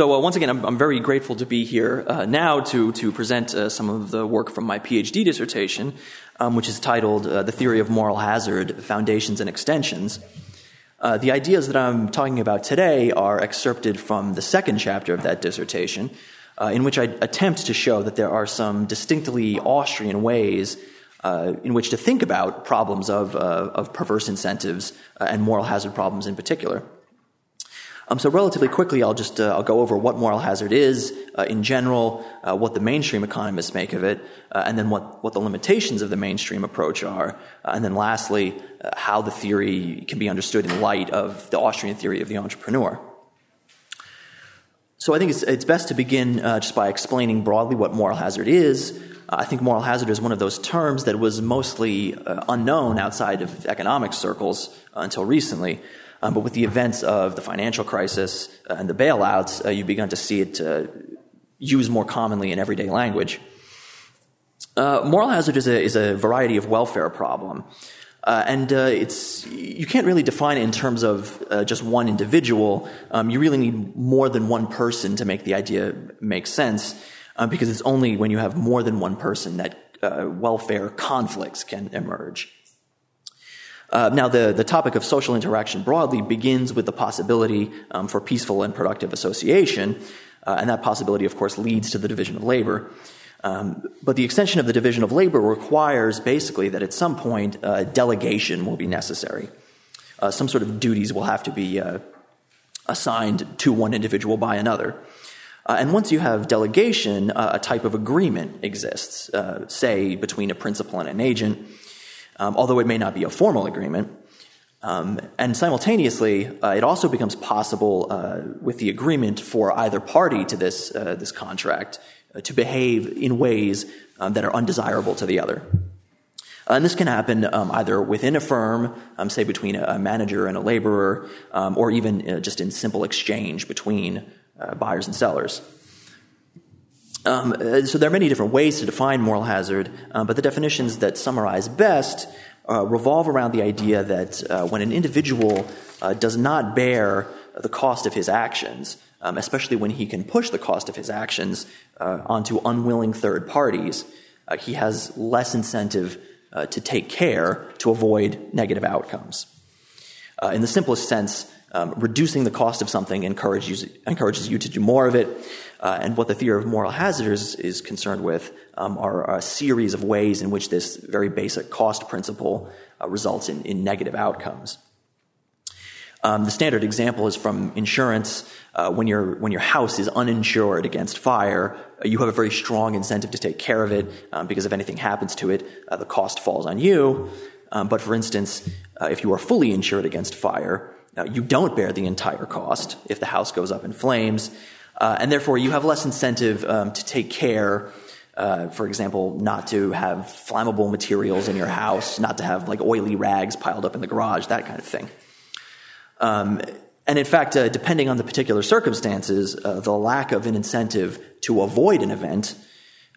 So uh, once again, I'm, I'm, very grateful to be here uh, now to to present uh, some of the work from my PhD dissertation, um, which is titled uh, "The Theory of Moral Hazard: Foundations and Extensions." Uh, the ideas that I'm talking about today are excerpted from the second chapter of that dissertation, uh, in which I attempt to show that there are some distinctly Austrian ways in which to think about problems of of perverse incentives and moral hazard problems in particular. Um, so relatively quickly, I'll just uh, I'll go over what moral hazard is uh, in general, uh, what the mainstream economists make of it, uh, and then what what the limitations of the mainstream approach are, uh, and then lastly, uh, how the theory can be understood in light of the Austrian theory of the entrepreneur. So I think it's, it's best to begin just by explaining broadly what moral hazard is. I think moral hazard is one of those terms that was mostly unknown outside of economic circles until recently. Um, but with the events of the financial crisis uh, and the bailouts, uh, you've begun to see it uh, used more commonly in everyday language. Uh, moral hazard is a, is a variety of welfare problem. Uh, and uh, it's you can't really define it in terms of just one individual. Um, you really need more than one person to make the idea make sense, um, because it's only when you have more than one person that welfare conflicts can emerge. Uh, now, the, the topic of social interaction broadly begins with the possibility um, for peaceful and productive association, uh, and that possibility, of course, leads to the division of labor. Um, but the extension of the division of labor requires basically that at some point uh, delegation will be necessary. Uh, some sort of duties will have to be uh, assigned to one individual by another. Uh, and once you have delegation, a type of agreement exists, say, between a principal and an agent um, although it may not be a formal agreement. Um, and simultaneously, uh, it also becomes possible uh, with the agreement for either party to this, uh, this contract uh, to behave in ways um, that are undesirable to the other. Uh, and this can happen um, either within a firm, um, say between a manager and a laborer, um, or even uh, just in simple exchange between buyers and sellers. Um, uh, so there are many different ways to define moral hazard, um, but the definitions that summarize best uh, revolve around the idea that uh, when an individual uh, does not bear the cost of his actions, um, especially when he can push the cost of his actions uh, onto unwilling third parties, uh, he has less incentive to take care to avoid negative outcomes. in the simplest sense, um, reducing the cost of something encourages, encourages you to do more of it. Uh, and what the theory of moral hazards is concerned with um, are a series of ways in which this very basic cost principle uh, results in, in, negative outcomes. Um, the standard example is from insurance. Uh, when, your, when your house is uninsured against fire, uh, you have a very strong incentive to take care of it um, because if anything happens to it, uh, the cost falls on you. Um, but for instance, uh, if you are fully insured against fire, you don't bear the entire cost if the house goes up in flames. Uh, and therefore, you have less incentive um, to take care, uh, for example, not to have flammable materials in your house, not to have like oily rags piled up in the garage, that kind of thing. Um, and in fact, uh, depending on the particular circumstances, uh, the lack of an incentive to avoid an event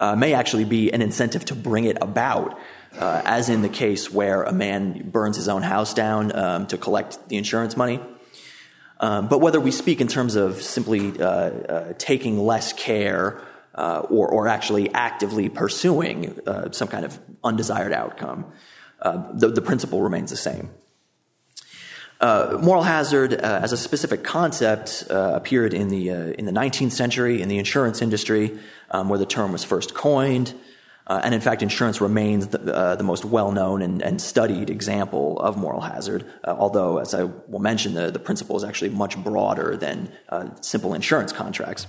uh, may actually be an incentive to bring it about. Uh, as in the case where a man burns his own house down um, to collect the insurance money. Um, but whether we speak in terms of simply uh, uh, taking less care uh, or, or, actually actively pursuing uh, some kind of undesired outcome, uh, the, the, principle remains the same. Uh, moral hazard as a specific concept appeared in the, in the 19th century in the insurance industry, um, where the term was first coined. Uh, and in fact, insurance remains the, uh, the most well known and, and, studied example of moral hazard, uh, although, as I will mention, the, the principle is actually much broader than uh, simple insurance contracts.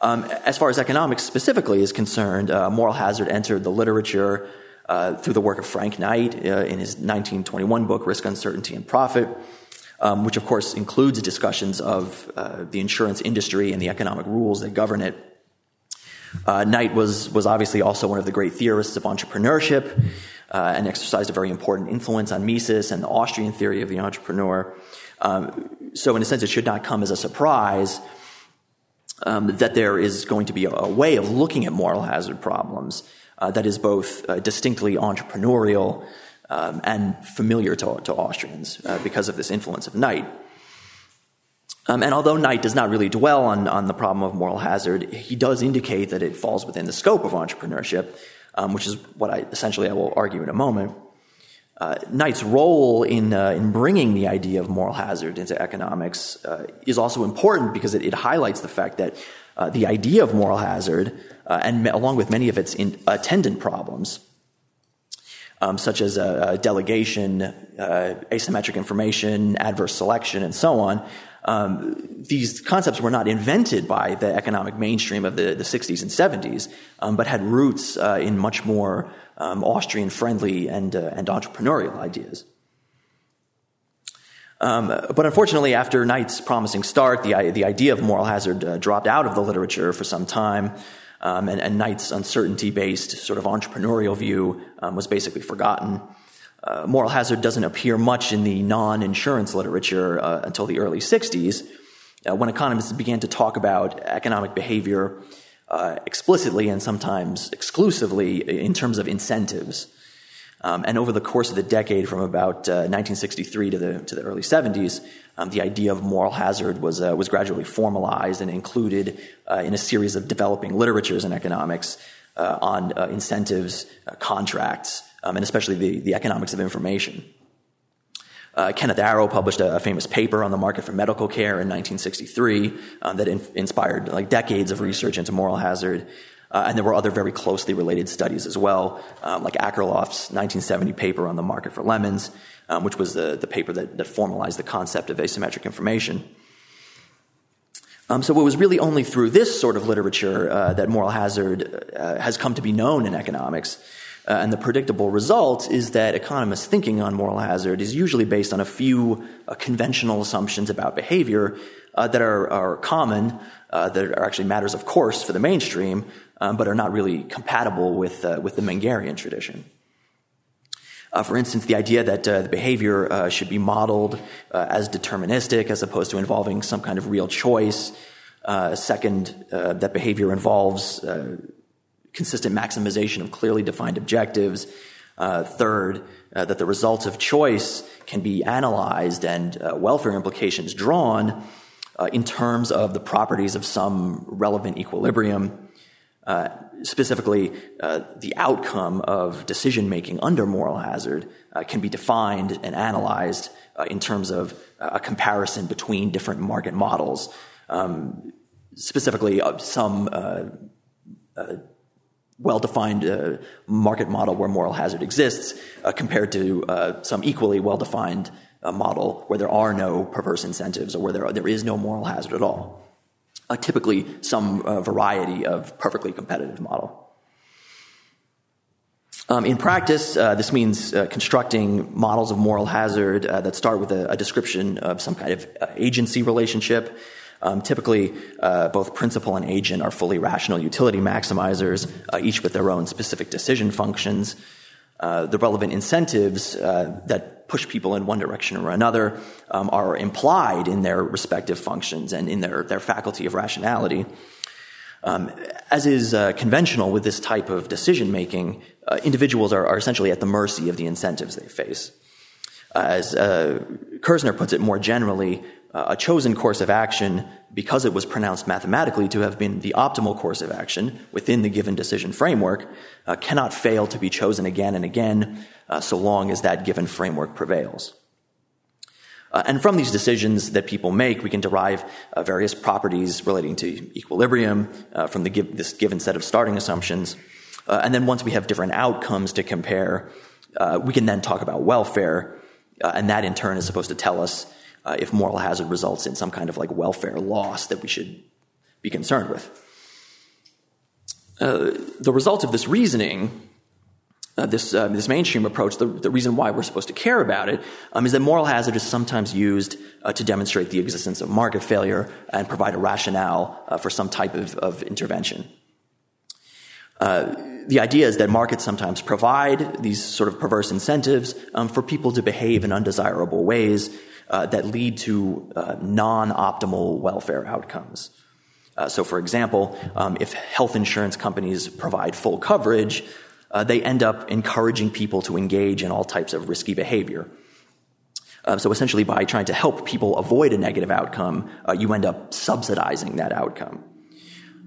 Um, as far as economics specifically is concerned, uh, moral hazard entered the literature uh, through the work of Frank Knight in his 1921 book, Risk, Uncertainty, and Profit. Um, which of course includes discussions of the insurance industry and the economic rules that govern it. Uh, Knight was, was obviously also one of the great theorists of entrepreneurship uh, and exercised a very important influence on Mises and the Austrian theory of the entrepreneur. Um, so, in a sense, it should not come as a surprise um, that there is going to be a, a, way of looking at moral hazard problems uh, that is both uh, distinctly entrepreneurial um, and familiar to, to Austrians uh, because of this influence of Knight. Um, and although Knight does not really dwell on, the problem of moral hazard, he does indicate that it falls within the scope of entrepreneurship, um, which is what I essentially I will argue in a moment. Uh, Knight's role in, uh, in bringing the idea of moral hazard into economics uh, is also important because it, highlights the fact that the idea of moral hazard, and along with many of its attendant problems, um, such as delegation, asymmetric information, adverse selection, and so on, um, these concepts were not invented by the economic mainstream of the, the 60s and 70s, um, but had roots uh, in much more um, Austrian friendly and, uh, and entrepreneurial ideas. Um, but unfortunately, after Knight's promising start, the, the idea of moral hazard uh, dropped out of the literature for some time, um, and, and, Knight's uncertainty based sort of entrepreneurial view um, was basically forgotten. Uh, moral hazard doesn't appear much in the non insurance literature uh, until the early 60s, uh, when economists began to talk about economic behavior uh, explicitly and sometimes exclusively in terms of incentives. Um, and over the course of the decade, from about 1963 uh, to the, to the early 70s, um, the idea of moral hazard was, uh, was gradually formalized and included in a series of developing literatures in economics on incentives, contracts, um, and especially the, the economics of information. Uh, Kenneth Arrow published a, a, famous paper on the market for medical care in 1963 um, that in, inspired like decades of research into moral hazard. Uh, and there were other very closely related studies as well, um, like Akerlof's 1970 paper on the market for lemons, um, which was the, the paper that, that, formalized the concept of asymmetric information. Um, so it was really only through this sort of literature uh, that moral hazard uh, has come to be known in economics. Uh, and the predictable result is that economists' thinking on moral hazard is usually based on a few uh, conventional assumptions about behavior uh, that are, are common, uh, that are actually matters of course for the mainstream, um, but are not really compatible with, uh, with the Mengerian tradition. For instance, the idea that the behavior should be modeled as deterministic as opposed to involving some kind of real choice. second, that behavior involves consistent maximization of clearly defined objectives. Uh, third, uh, that the results of choice can be analyzed and uh, welfare implications drawn uh, in terms of the properties of some relevant equilibrium. Uh, specifically, uh, the outcome of decision making under moral hazard can be defined and analyzed in terms of a comparison between different market models. Um, specifically, some well-defined uh, market model where moral hazard exists uh, compared to uh, some equally well-defined uh, model where there are no perverse incentives or where there, are, there is no moral hazard at all. Uh, typically, some uh, variety of perfectly competitive model. Um, in practice, this means constructing models of moral hazard that start with a, a, description of some kind of agency relationship typically, uh, both principal and agent are fully rational utility maximizers, uh, each with their own specific decision functions. Uh, the relevant incentives that push people in one direction or another um, are implied in their respective functions and in their, their faculty of rationality. Um, as is uh, conventional with this type of decision making, uh, individuals are, are, essentially at the mercy of the incentives they face. As Kirzner puts it more generally, uh, a chosen course of action because it was pronounced mathematically to have been the optimal course of action within the given decision framework uh, cannot fail to be chosen again and again uh, so long as that given framework prevails. Uh, and from these decisions that people make, we can derive uh, various properties relating to equilibrium uh, from this given set of starting assumptions. and then once we have different outcomes to compare, we can then talk about welfare, and that in turn is supposed to tell us uh, if moral hazard results in some kind of like welfare loss that we should be concerned with. Uh, the result of this reasoning, uh, this, uh, this mainstream approach, the, the, reason why we're supposed to care about it, um, is that moral hazard is sometimes used uh, to demonstrate the existence of market failure and provide a rationale uh, for some type of, of intervention. The idea is that markets sometimes provide these sort of perverse incentives um, for people to behave in undesirable ways uh, that lead to uh, non-optimal welfare outcomes. Uh, so, for example, um, if health insurance companies provide full coverage, uh, they end up encouraging people to engage in all types of risky behavior. Uh, so essentially, by trying to help people avoid a negative outcome, uh, you end up subsidizing that outcome.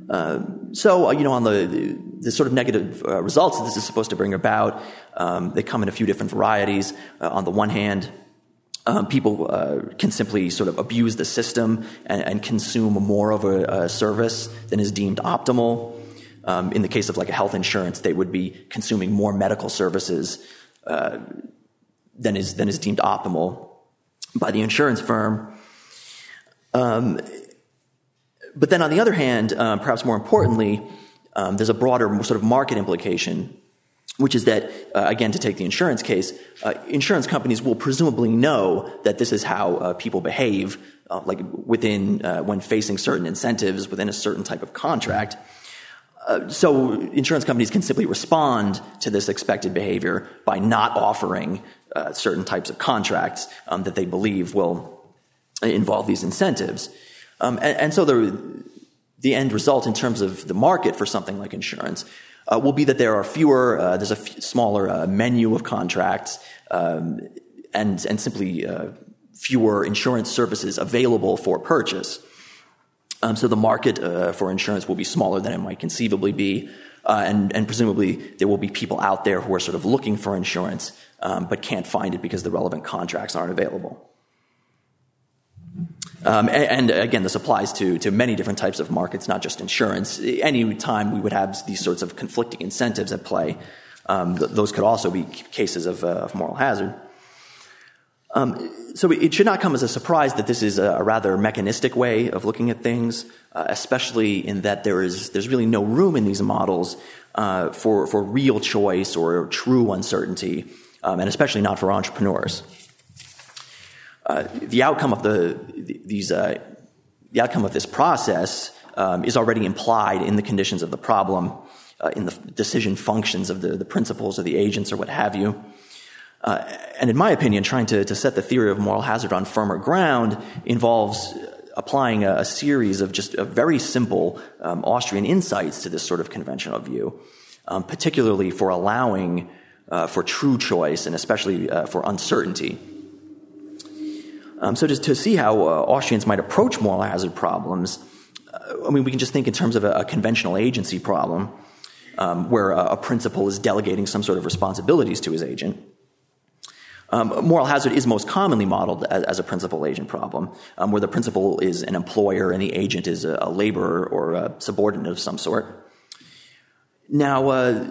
Uh, so, uh, you know, on the, the, sort of negative uh, results that this is supposed to bring about, um, they come in a few different varieties. Uh, on the one hand, um, people can simply sort of abuse the system and, and consume more of a, a, service than is deemed optimal. Um, in the case of like a health insurance, they would be consuming more medical services than is than is deemed optimal by the insurance firm. Um, but then on the other hand, um, perhaps more importantly, um, there's a broader sort of market implication, which is that, uh, again, to take the insurance case, uh, insurance companies will presumably know that this is how uh, people behave, uh, like within, uh, when facing certain incentives within a certain type of contract. Uh, so insurance companies can simply respond to this expected behavior by not offering uh, certain types of contracts um, that they believe will involve these incentives. Um, and, and, so the, the end result in terms of the market for something like insurance uh, will be that there are fewer, uh, there's a f- smaller uh, menu of contracts um, and, and simply uh, fewer insurance services available for purchase. Um, so the market uh, for insurance will be smaller than it might conceivably be. Uh, and, and, presumably there will be people out there who are sort of looking for insurance um, but can't find it because the relevant contracts aren't available. Um, and, and, again, this applies to, to many different types of markets, not just insurance. Any time we would have these sorts of conflicting incentives at play, um, th- those could also be cases of, uh, of moral hazard. Um, so it should not come as a surprise that this is a, rather mechanistic way of looking at things, uh, especially in that there is there's really no room in these models uh, for for real choice or true uncertainty, um, and especially not for entrepreneurs. Uh, the outcome of the these uh, the outcome of this process um, is already implied in the conditions of the problem, uh, in the decision functions of the, principals of the agents or what have you. And in my opinion, trying to, to, set the theory of moral hazard on firmer ground involves applying a, a series of just very simple um, Austrian insights to this sort of conventional view, um, particularly for allowing for true choice and especially for uncertainty. Um, so just to see how uh, Austrians might approach moral hazard problems, uh, I mean, we can just think in terms of a, a conventional agency problem, um, where a, a principal is delegating some sort of responsibilities to his agent. Um, moral hazard is most commonly modeled as, as a principal agent problem, um, where the principal is an employer and the agent is a, a laborer or a subordinate of some sort. Now, uh,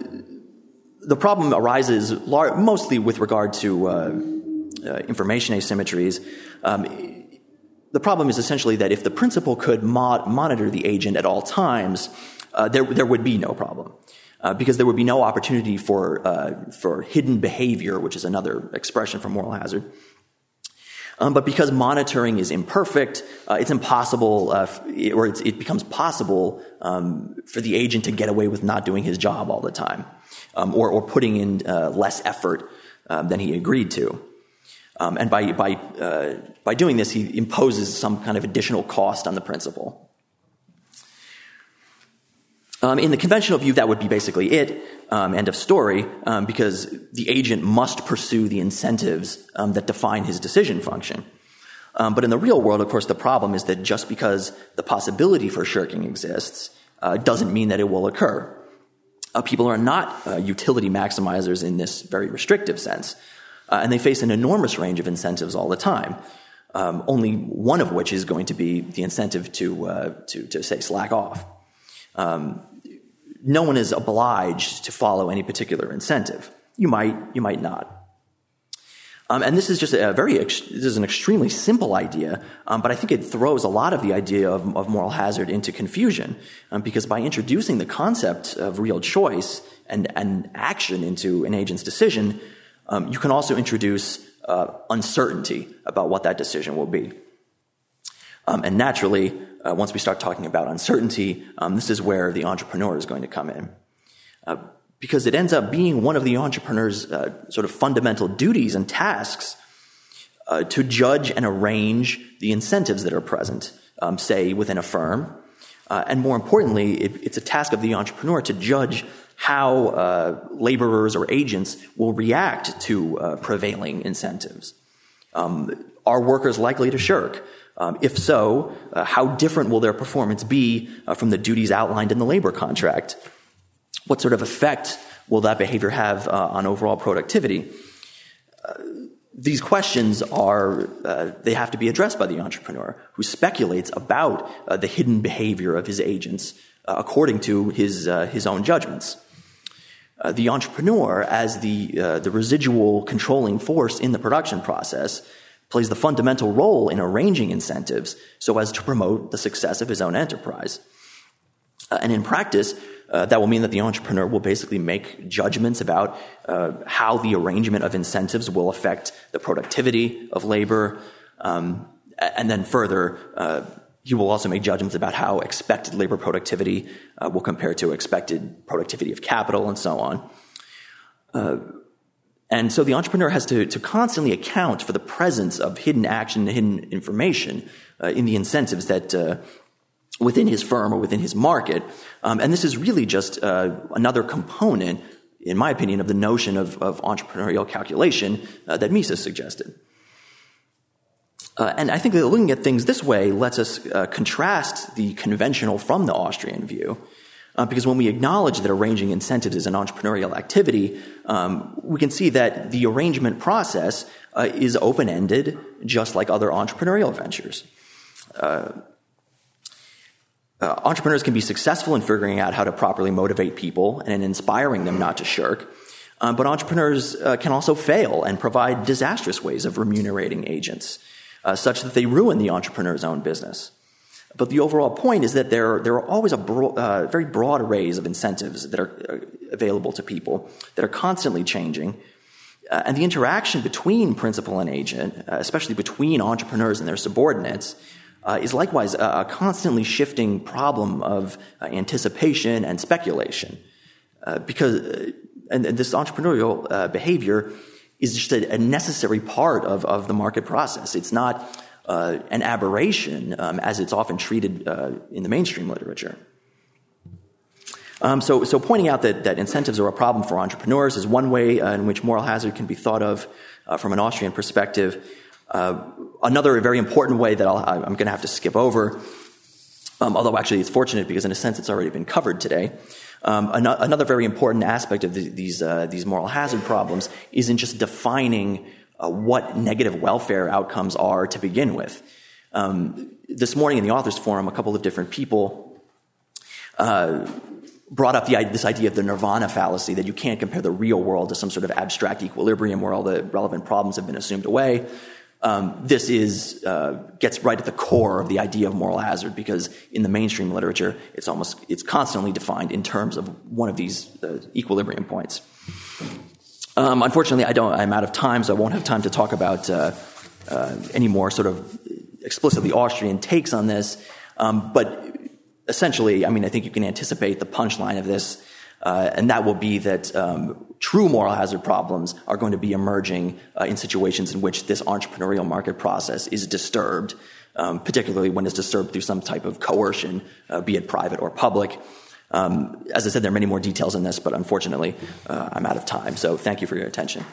the problem arises lar- mostly with regard to uh, information asymmetries. Um, the problem is essentially that if the principal could mod- monitor the agent at all times, uh, there, there would be no problem uh, because there would be no opportunity for, uh, for hidden behavior, which is another expression for moral hazard. Um, but because monitoring is imperfect, uh, it's impossible, uh, or it's, it becomes possible um, for the agent to get away with not doing his job all the time, um, or, or, putting in uh, less effort um, than he agreed to. Um, and by by uh, by doing this, he imposes some kind of additional cost on the principal. Um, in the conventional view, that would be basically it, um, end of story, um, because the agent must pursue the incentives um, that define his decision function. Um, but in the real world, of course, the problem is that just because the possibility for shirking exists uh, doesn't mean that it will occur. Uh, people are not uh, utility maximizers in this very restrictive sense, uh, and they face an enormous range of incentives all the time. Um, only one of which is going to be the incentive to uh, to, to say slack off. Um, no one is obliged to follow any particular incentive. You might, you might not. Um, and this is just a very, this is an extremely simple idea, um, but I think it throws a lot of the idea of, of moral hazard into confusion, um, because by introducing the concept of real choice and, and action into an agent's decision, you can also introduce uh, uncertainty about what that decision will be. Um, and naturally, uh, once we start talking about uncertainty, um, this is where the entrepreneur is going to come in. Uh, because it ends up being one of the entrepreneur's uh, sort of fundamental duties and tasks uh, to judge and arrange the incentives that are present, um, say, within a firm. Uh, and more importantly, it, it's a task of the entrepreneur to judge how uh, laborers or agents will react to prevailing incentives. Um, are workers likely to shirk? Um, if so, uh, how different will their performance be uh, from the duties outlined in the labor contract? What sort of effect will that behavior have uh, on overall productivity? Uh, these questions are, uh, they have to be addressed by the entrepreneur who speculates about uh, the hidden behavior of his agents according to his, his own judgments. the entrepreneur, as the, the residual controlling force in the production process, plays the fundamental role in arranging incentives so as to promote the success of his own enterprise. Uh, and in practice, uh, that will mean that the entrepreneur will basically make judgments about uh, how the arrangement of incentives will affect the productivity of labor. Um, and then further, uh, he will also make judgments about how expected labor productivity uh, will compare to expected productivity of capital and so on. Uh, and so the entrepreneur has to, to constantly account for the presence of hidden action, and hidden information uh, in the incentives that within his firm or within his market. Um, and this is really just uh, another component, in my opinion, of the notion of, of entrepreneurial calculation uh, that Mises suggested. Uh, and I think that looking at things this way lets us uh, contrast the conventional from the Austrian view. Uh, because when we acknowledge that arranging incentives is an entrepreneurial activity, um, we can see that the arrangement process uh, is open ended, just like other entrepreneurial ventures. Uh, uh, entrepreneurs can be successful in figuring out how to properly motivate people and in inspiring them not to shirk. Uh, but entrepreneurs uh, can also fail and provide disastrous ways of remunerating agents, such that they ruin the entrepreneur's own business. But the overall point is that there, there are always a bro- uh, very broad arrays of incentives that are uh, available to people that are constantly changing. Uh, and the interaction between principal and agent, uh, especially between entrepreneurs and their subordinates, uh, is likewise a, constantly shifting problem of uh, anticipation and speculation. because, and, and, this entrepreneurial behavior is just a, necessary part of, the market process. It's not uh, an aberration um, as it's often treated uh, in the mainstream literature. Um, so, so pointing out that, that incentives are a problem for entrepreneurs is one way uh, in which moral hazard can be thought of uh, from an Austrian perspective. Uh, another very important way that i am going to have to skip over, um, although actually it's fortunate because in a sense it's already been covered today. Um, an- another very important aspect of the, these uh, these moral hazard problems is in just defining uh, what negative welfare outcomes are to begin with. Um, this morning in the authors forum, a couple of different people uh, brought up the, this idea of the nirvana fallacy that you can't compare the real world to some sort of abstract equilibrium where all the relevant problems have been assumed away. Um, this is uh, gets right at the core of the idea of moral hazard because in the mainstream literature, it's almost it's constantly defined in terms of one of these uh, equilibrium points. Um, unfortunately, I don't. I'm out of time, so I won't have time to talk about uh, any more sort of explicitly Austrian takes on this. Um, but essentially, I mean, I think you can anticipate the punchline of this, uh, and that will be that um, true moral hazard problems are going to be emerging uh, in situations in which this entrepreneurial market process is disturbed, um, particularly when it's disturbed through some type of coercion, uh, be it private or public. Um, as I said, there are many more details in this, but unfortunately, uh, I'm out of time. So thank you for your attention.